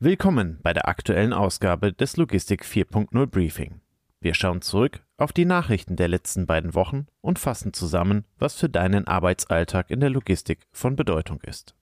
Willkommen bei der aktuellen Ausgabe des Logistik 4.0 Briefing. Wir schauen zurück auf die Nachrichten der letzten beiden Wochen und fassen zusammen, was für deinen Arbeitsalltag in der Logistik von Bedeutung ist.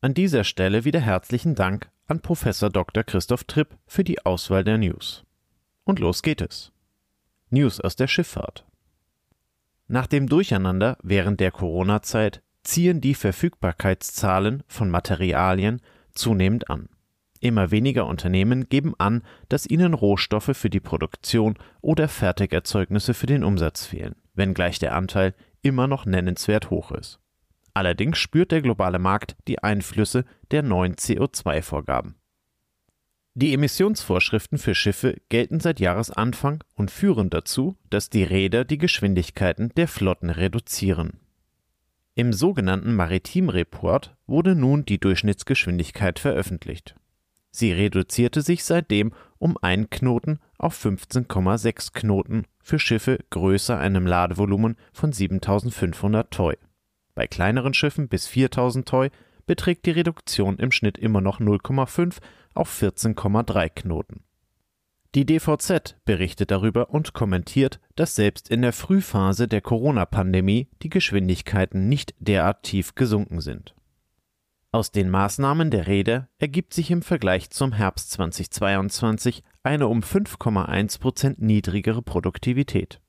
An dieser Stelle wieder herzlichen Dank an Professor Dr. Christoph Tripp für die Auswahl der News. Und los geht es. News aus der Schifffahrt. Nach dem Durcheinander während der Corona-Zeit ziehen die Verfügbarkeitszahlen von Materialien zunehmend an. Immer weniger Unternehmen geben an, dass ihnen Rohstoffe für die Produktion oder Fertigerzeugnisse für den Umsatz fehlen, wenngleich der Anteil immer noch nennenswert hoch ist. Allerdings spürt der globale Markt die Einflüsse der neuen CO2-Vorgaben. Die Emissionsvorschriften für Schiffe gelten seit Jahresanfang und führen dazu, dass die Räder die Geschwindigkeiten der Flotten reduzieren. Im sogenannten Maritim Report wurde nun die Durchschnittsgeschwindigkeit veröffentlicht. Sie reduzierte sich seitdem um einen Knoten auf 15,6 Knoten für Schiffe größer einem Ladevolumen von 7500 Toy. Bei kleineren Schiffen bis 4000 Toy beträgt die Reduktion im Schnitt immer noch 0,5 auf 14,3 Knoten. Die DVZ berichtet darüber und kommentiert, dass selbst in der Frühphase der Corona-Pandemie die Geschwindigkeiten nicht derart tief gesunken sind. Aus den Maßnahmen der Räder ergibt sich im Vergleich zum Herbst 2022 eine um 5,1 Prozent niedrigere Produktivität.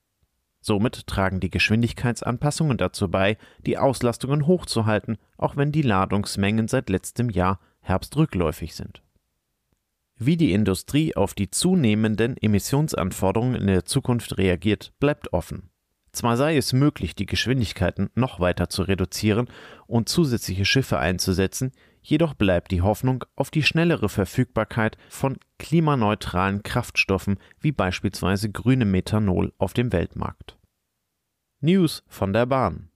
Somit tragen die Geschwindigkeitsanpassungen dazu bei, die Auslastungen hochzuhalten, auch wenn die Ladungsmengen seit letztem Jahr herbstrückläufig sind. Wie die Industrie auf die zunehmenden Emissionsanforderungen in der Zukunft reagiert, bleibt offen. Zwar sei es möglich, die Geschwindigkeiten noch weiter zu reduzieren und zusätzliche Schiffe einzusetzen, jedoch bleibt die Hoffnung auf die schnellere Verfügbarkeit von klimaneutralen Kraftstoffen wie beispielsweise grünem Methanol auf dem Weltmarkt. News von der Bahn.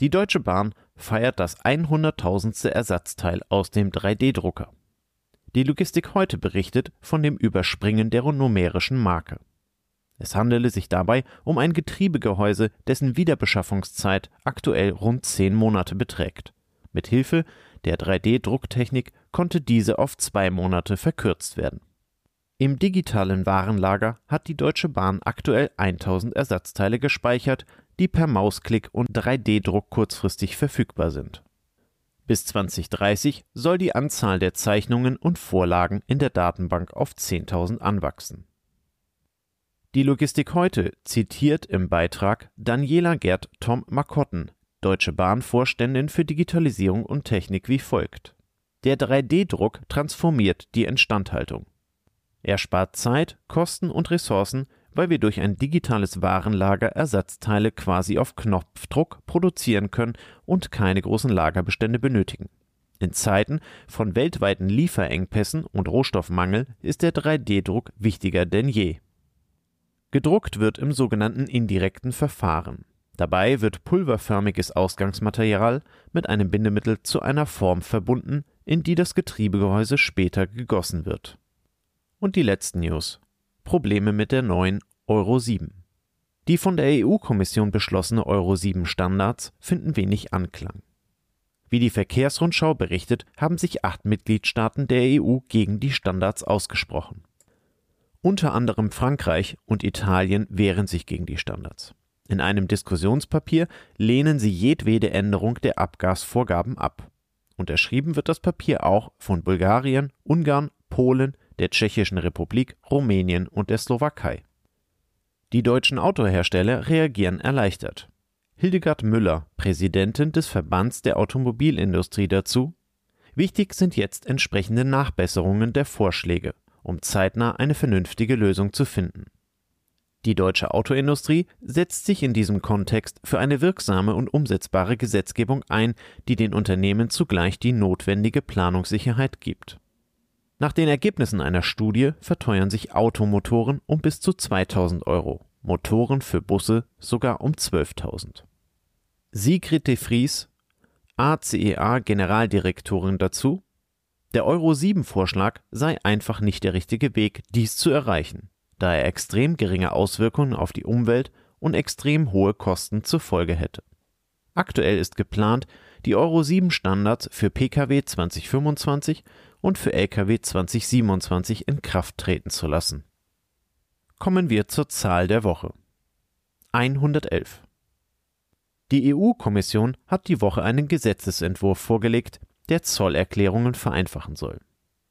Die Deutsche Bahn feiert das 100.000. Ersatzteil aus dem 3D-Drucker. Die Logistik heute berichtet von dem Überspringen der numerischen Marke. Es handele sich dabei um ein Getriebegehäuse, dessen Wiederbeschaffungszeit aktuell rund zehn Monate beträgt. Mit Hilfe der 3D-Drucktechnik konnte diese auf zwei Monate verkürzt werden. Im digitalen Warenlager hat die Deutsche Bahn aktuell 1000 Ersatzteile gespeichert, die per Mausklick und 3D-Druck kurzfristig verfügbar sind. Bis 2030 soll die Anzahl der Zeichnungen und Vorlagen in der Datenbank auf 10.000 anwachsen. Die Logistik heute zitiert im Beitrag Daniela Gerd Tom Makotten, Deutsche Bahn Vorständin für Digitalisierung und Technik wie folgt. Der 3D-Druck transformiert die Instandhaltung. Er spart Zeit, Kosten und Ressourcen, weil wir durch ein digitales Warenlager Ersatzteile quasi auf Knopfdruck produzieren können und keine großen Lagerbestände benötigen. In Zeiten von weltweiten Lieferengpässen und Rohstoffmangel ist der 3D-Druck wichtiger denn je. Gedruckt wird im sogenannten indirekten Verfahren. Dabei wird pulverförmiges Ausgangsmaterial mit einem Bindemittel zu einer Form verbunden, in die das Getriebegehäuse später gegossen wird. Und die letzten News. Probleme mit der neuen Euro 7. Die von der EU-Kommission beschlossene Euro 7 Standards finden wenig Anklang. Wie die Verkehrsrundschau berichtet, haben sich acht Mitgliedstaaten der EU gegen die Standards ausgesprochen. Unter anderem Frankreich und Italien wehren sich gegen die Standards. In einem Diskussionspapier lehnen sie jedwede Änderung der Abgasvorgaben ab. Unterschrieben wird das Papier auch von Bulgarien, Ungarn, Polen, der Tschechischen Republik, Rumänien und der Slowakei. Die deutschen Autohersteller reagieren erleichtert. Hildegard Müller, Präsidentin des Verbands der Automobilindustrie dazu. Wichtig sind jetzt entsprechende Nachbesserungen der Vorschläge um zeitnah eine vernünftige Lösung zu finden. Die deutsche Autoindustrie setzt sich in diesem Kontext für eine wirksame und umsetzbare Gesetzgebung ein, die den Unternehmen zugleich die notwendige Planungssicherheit gibt. Nach den Ergebnissen einer Studie verteuern sich Automotoren um bis zu 2000 Euro, Motoren für Busse sogar um 12.000. Sigrid de Vries, ACEA Generaldirektorin dazu, der Euro-7-Vorschlag sei einfach nicht der richtige Weg, dies zu erreichen, da er extrem geringe Auswirkungen auf die Umwelt und extrem hohe Kosten zur Folge hätte. Aktuell ist geplant, die Euro 7 Standards für Pkw 2025 und für Lkw 2027 in Kraft treten zu lassen. Kommen wir zur Zahl der Woche. 111. Die EU-Kommission hat die Woche einen Gesetzesentwurf vorgelegt, der Zollerklärungen vereinfachen soll.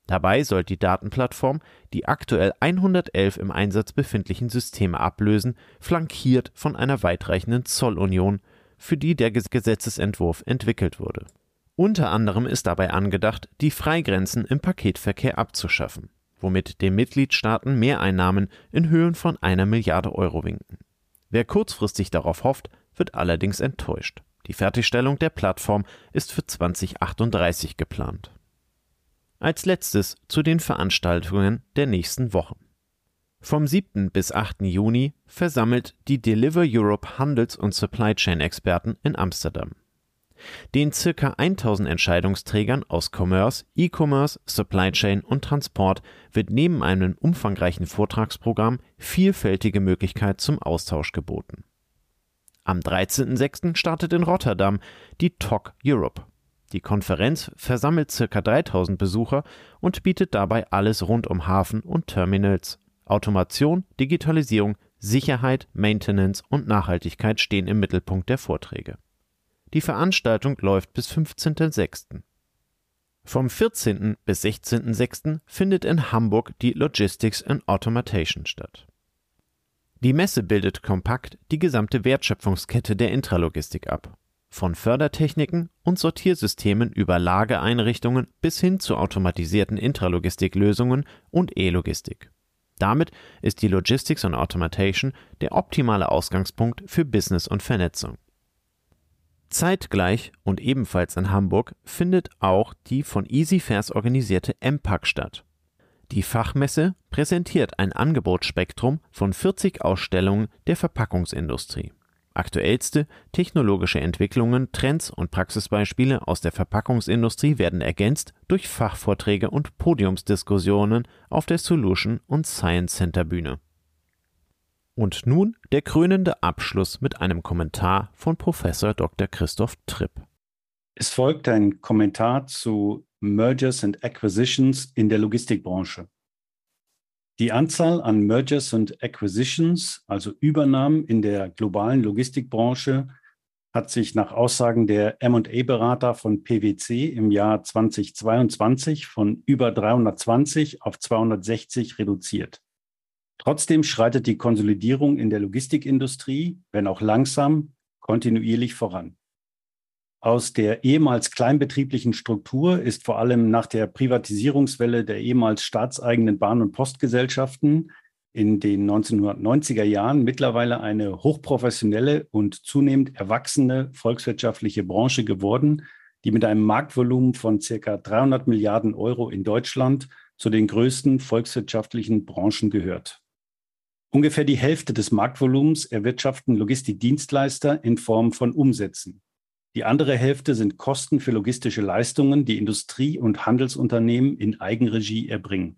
Dabei soll die Datenplattform die aktuell 111 im Einsatz befindlichen Systeme ablösen, flankiert von einer weitreichenden Zollunion, für die der Gesetzesentwurf entwickelt wurde. Unter anderem ist dabei angedacht, die Freigrenzen im Paketverkehr abzuschaffen, womit den Mitgliedstaaten Mehreinnahmen in Höhen von einer Milliarde Euro winken. Wer kurzfristig darauf hofft, wird allerdings enttäuscht. Die Fertigstellung der Plattform ist für 2038 geplant. Als letztes zu den Veranstaltungen der nächsten Wochen. Vom 7. bis 8. Juni versammelt die Deliver Europe Handels- und Supply Chain Experten in Amsterdam. Den circa 1000 Entscheidungsträgern aus Commerce, E-Commerce, Supply Chain und Transport wird neben einem umfangreichen Vortragsprogramm vielfältige Möglichkeit zum Austausch geboten. Am 13.06. startet in Rotterdam die TOC Europe. Die Konferenz versammelt ca. 3000 Besucher und bietet dabei alles rund um Hafen und Terminals. Automation, Digitalisierung, Sicherheit, Maintenance und Nachhaltigkeit stehen im Mittelpunkt der Vorträge. Die Veranstaltung läuft bis 15.06. Vom 14. bis 16.06. findet in Hamburg die Logistics and Automation statt. Die Messe bildet kompakt die gesamte Wertschöpfungskette der Intralogistik ab von Fördertechniken und Sortiersystemen über Lagereinrichtungen bis hin zu automatisierten Intralogistiklösungen und E-Logistik. Damit ist die Logistics und Automation der optimale Ausgangspunkt für Business und Vernetzung. Zeitgleich und ebenfalls in Hamburg findet auch die von EasyFairs organisierte MPAC statt. Die Fachmesse präsentiert ein Angebotsspektrum von 40 Ausstellungen der Verpackungsindustrie. Aktuellste technologische Entwicklungen, Trends und Praxisbeispiele aus der Verpackungsindustrie werden ergänzt durch Fachvorträge und Podiumsdiskussionen auf der Solution und Science Center Bühne. Und nun der krönende Abschluss mit einem Kommentar von Professor Dr. Christoph Tripp. Es folgt ein Kommentar zu Mergers and Acquisitions in der Logistikbranche. Die Anzahl an Mergers und Acquisitions, also Übernahmen in der globalen Logistikbranche, hat sich nach Aussagen der MA-Berater von PwC im Jahr 2022 von über 320 auf 260 reduziert. Trotzdem schreitet die Konsolidierung in der Logistikindustrie, wenn auch langsam, kontinuierlich voran. Aus der ehemals kleinbetrieblichen Struktur ist vor allem nach der Privatisierungswelle der ehemals staatseigenen Bahn- und Postgesellschaften in den 1990er Jahren mittlerweile eine hochprofessionelle und zunehmend erwachsene volkswirtschaftliche Branche geworden, die mit einem Marktvolumen von circa 300 Milliarden Euro in Deutschland zu den größten volkswirtschaftlichen Branchen gehört. Ungefähr die Hälfte des Marktvolumens erwirtschaften Logistikdienstleister in Form von Umsätzen. Die andere Hälfte sind Kosten für logistische Leistungen, die Industrie- und Handelsunternehmen in Eigenregie erbringen.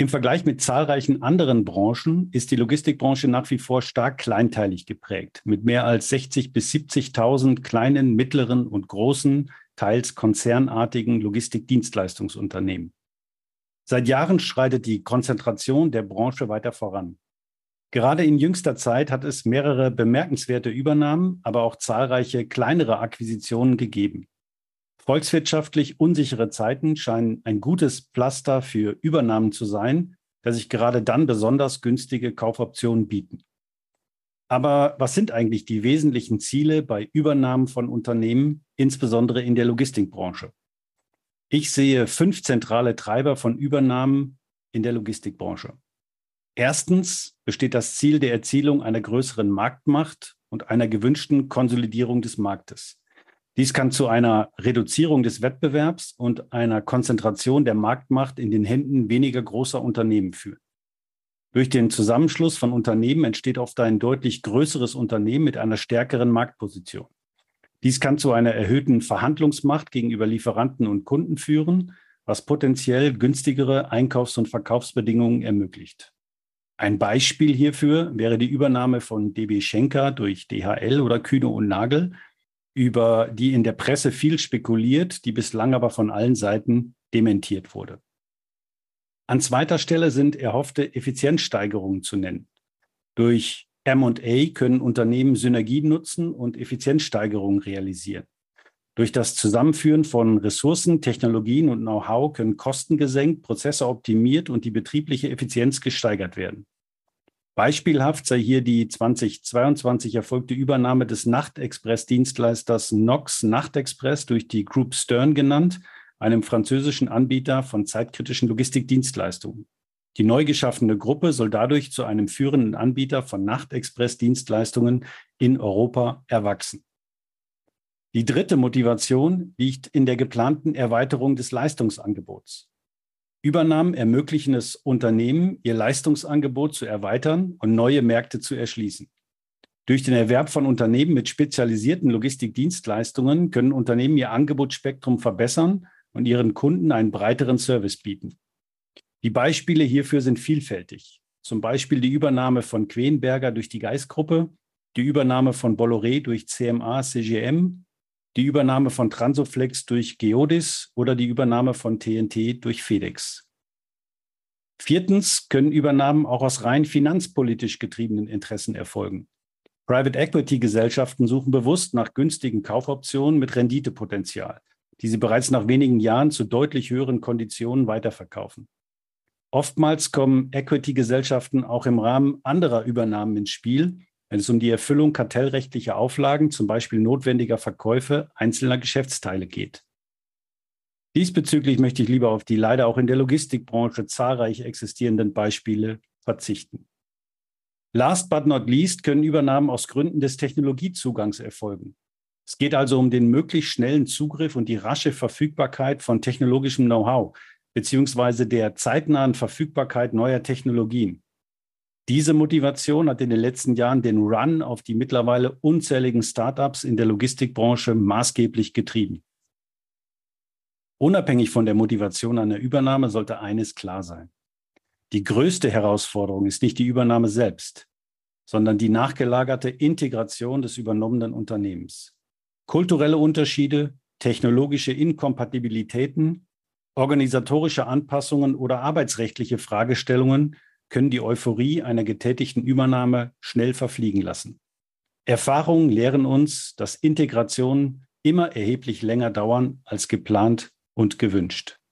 Im Vergleich mit zahlreichen anderen Branchen ist die Logistikbranche nach wie vor stark kleinteilig geprägt, mit mehr als 60 bis 70.000 kleinen, mittleren und großen, teils konzernartigen Logistikdienstleistungsunternehmen. Seit Jahren schreitet die Konzentration der Branche weiter voran. Gerade in jüngster Zeit hat es mehrere bemerkenswerte Übernahmen, aber auch zahlreiche kleinere Akquisitionen gegeben. Volkswirtschaftlich unsichere Zeiten scheinen ein gutes Pflaster für Übernahmen zu sein, da sich gerade dann besonders günstige Kaufoptionen bieten. Aber was sind eigentlich die wesentlichen Ziele bei Übernahmen von Unternehmen, insbesondere in der Logistikbranche? Ich sehe fünf zentrale Treiber von Übernahmen in der Logistikbranche. Erstens besteht das Ziel der Erzielung einer größeren Marktmacht und einer gewünschten Konsolidierung des Marktes. Dies kann zu einer Reduzierung des Wettbewerbs und einer Konzentration der Marktmacht in den Händen weniger großer Unternehmen führen. Durch den Zusammenschluss von Unternehmen entsteht oft ein deutlich größeres Unternehmen mit einer stärkeren Marktposition. Dies kann zu einer erhöhten Verhandlungsmacht gegenüber Lieferanten und Kunden führen, was potenziell günstigere Einkaufs- und Verkaufsbedingungen ermöglicht. Ein Beispiel hierfür wäre die Übernahme von DB Schenker durch DHL oder Kühne und Nagel. über die in der Presse viel spekuliert, die bislang aber von allen Seiten dementiert wurde. An zweiter Stelle sind erhoffte Effizienzsteigerungen zu nennen. Durch MA können Unternehmen Synergien nutzen und Effizienzsteigerungen realisieren. Durch das Zusammenführen von Ressourcen, Technologien und Know-how können Kosten gesenkt, Prozesse optimiert und die betriebliche Effizienz gesteigert werden. Beispielhaft sei hier die 2022 erfolgte Übernahme des Nachtexpress-Dienstleisters Nox Nachtexpress durch die Group Stern genannt, einem französischen Anbieter von zeitkritischen Logistikdienstleistungen. Die neu geschaffene Gruppe soll dadurch zu einem führenden Anbieter von Nachtexpress-Dienstleistungen in Europa erwachsen. Die dritte Motivation liegt in der geplanten Erweiterung des Leistungsangebots. Übernahmen ermöglichen es Unternehmen, ihr Leistungsangebot zu erweitern und neue Märkte zu erschließen. Durch den Erwerb von Unternehmen mit spezialisierten Logistikdienstleistungen können Unternehmen ihr Angebotsspektrum verbessern und ihren Kunden einen breiteren Service bieten. Die Beispiele hierfür sind vielfältig. Zum Beispiel die Übernahme von Quenberger durch die Geistgruppe, die Übernahme von Bolloré durch CMA CGM, die Übernahme von Transoflex durch Geodis oder die Übernahme von TNT durch FedEx. Viertens können Übernahmen auch aus rein finanzpolitisch getriebenen Interessen erfolgen. Private Equity Gesellschaften suchen bewusst nach günstigen Kaufoptionen mit Renditepotenzial, die sie bereits nach wenigen Jahren zu deutlich höheren Konditionen weiterverkaufen. Oftmals kommen Equity-Gesellschaften auch im Rahmen anderer Übernahmen ins Spiel, wenn es um die Erfüllung kartellrechtlicher Auflagen, zum Beispiel notwendiger Verkäufe einzelner Geschäftsteile geht. Diesbezüglich möchte ich lieber auf die leider auch in der Logistikbranche zahlreich existierenden Beispiele verzichten. Last but not least können Übernahmen aus Gründen des Technologiezugangs erfolgen. Es geht also um den möglichst schnellen Zugriff und die rasche Verfügbarkeit von technologischem Know-how beziehungsweise der zeitnahen Verfügbarkeit neuer Technologien. Diese Motivation hat in den letzten Jahren den Run auf die mittlerweile unzähligen Startups in der Logistikbranche maßgeblich getrieben. Unabhängig von der Motivation einer Übernahme sollte eines klar sein. Die größte Herausforderung ist nicht die Übernahme selbst, sondern die nachgelagerte Integration des übernommenen Unternehmens. Kulturelle Unterschiede, technologische Inkompatibilitäten, organisatorische Anpassungen oder arbeitsrechtliche Fragestellungen können die Euphorie einer getätigten Übernahme schnell verfliegen lassen. Erfahrungen lehren uns, dass Integrationen immer erheblich länger dauern als geplant und gewünscht.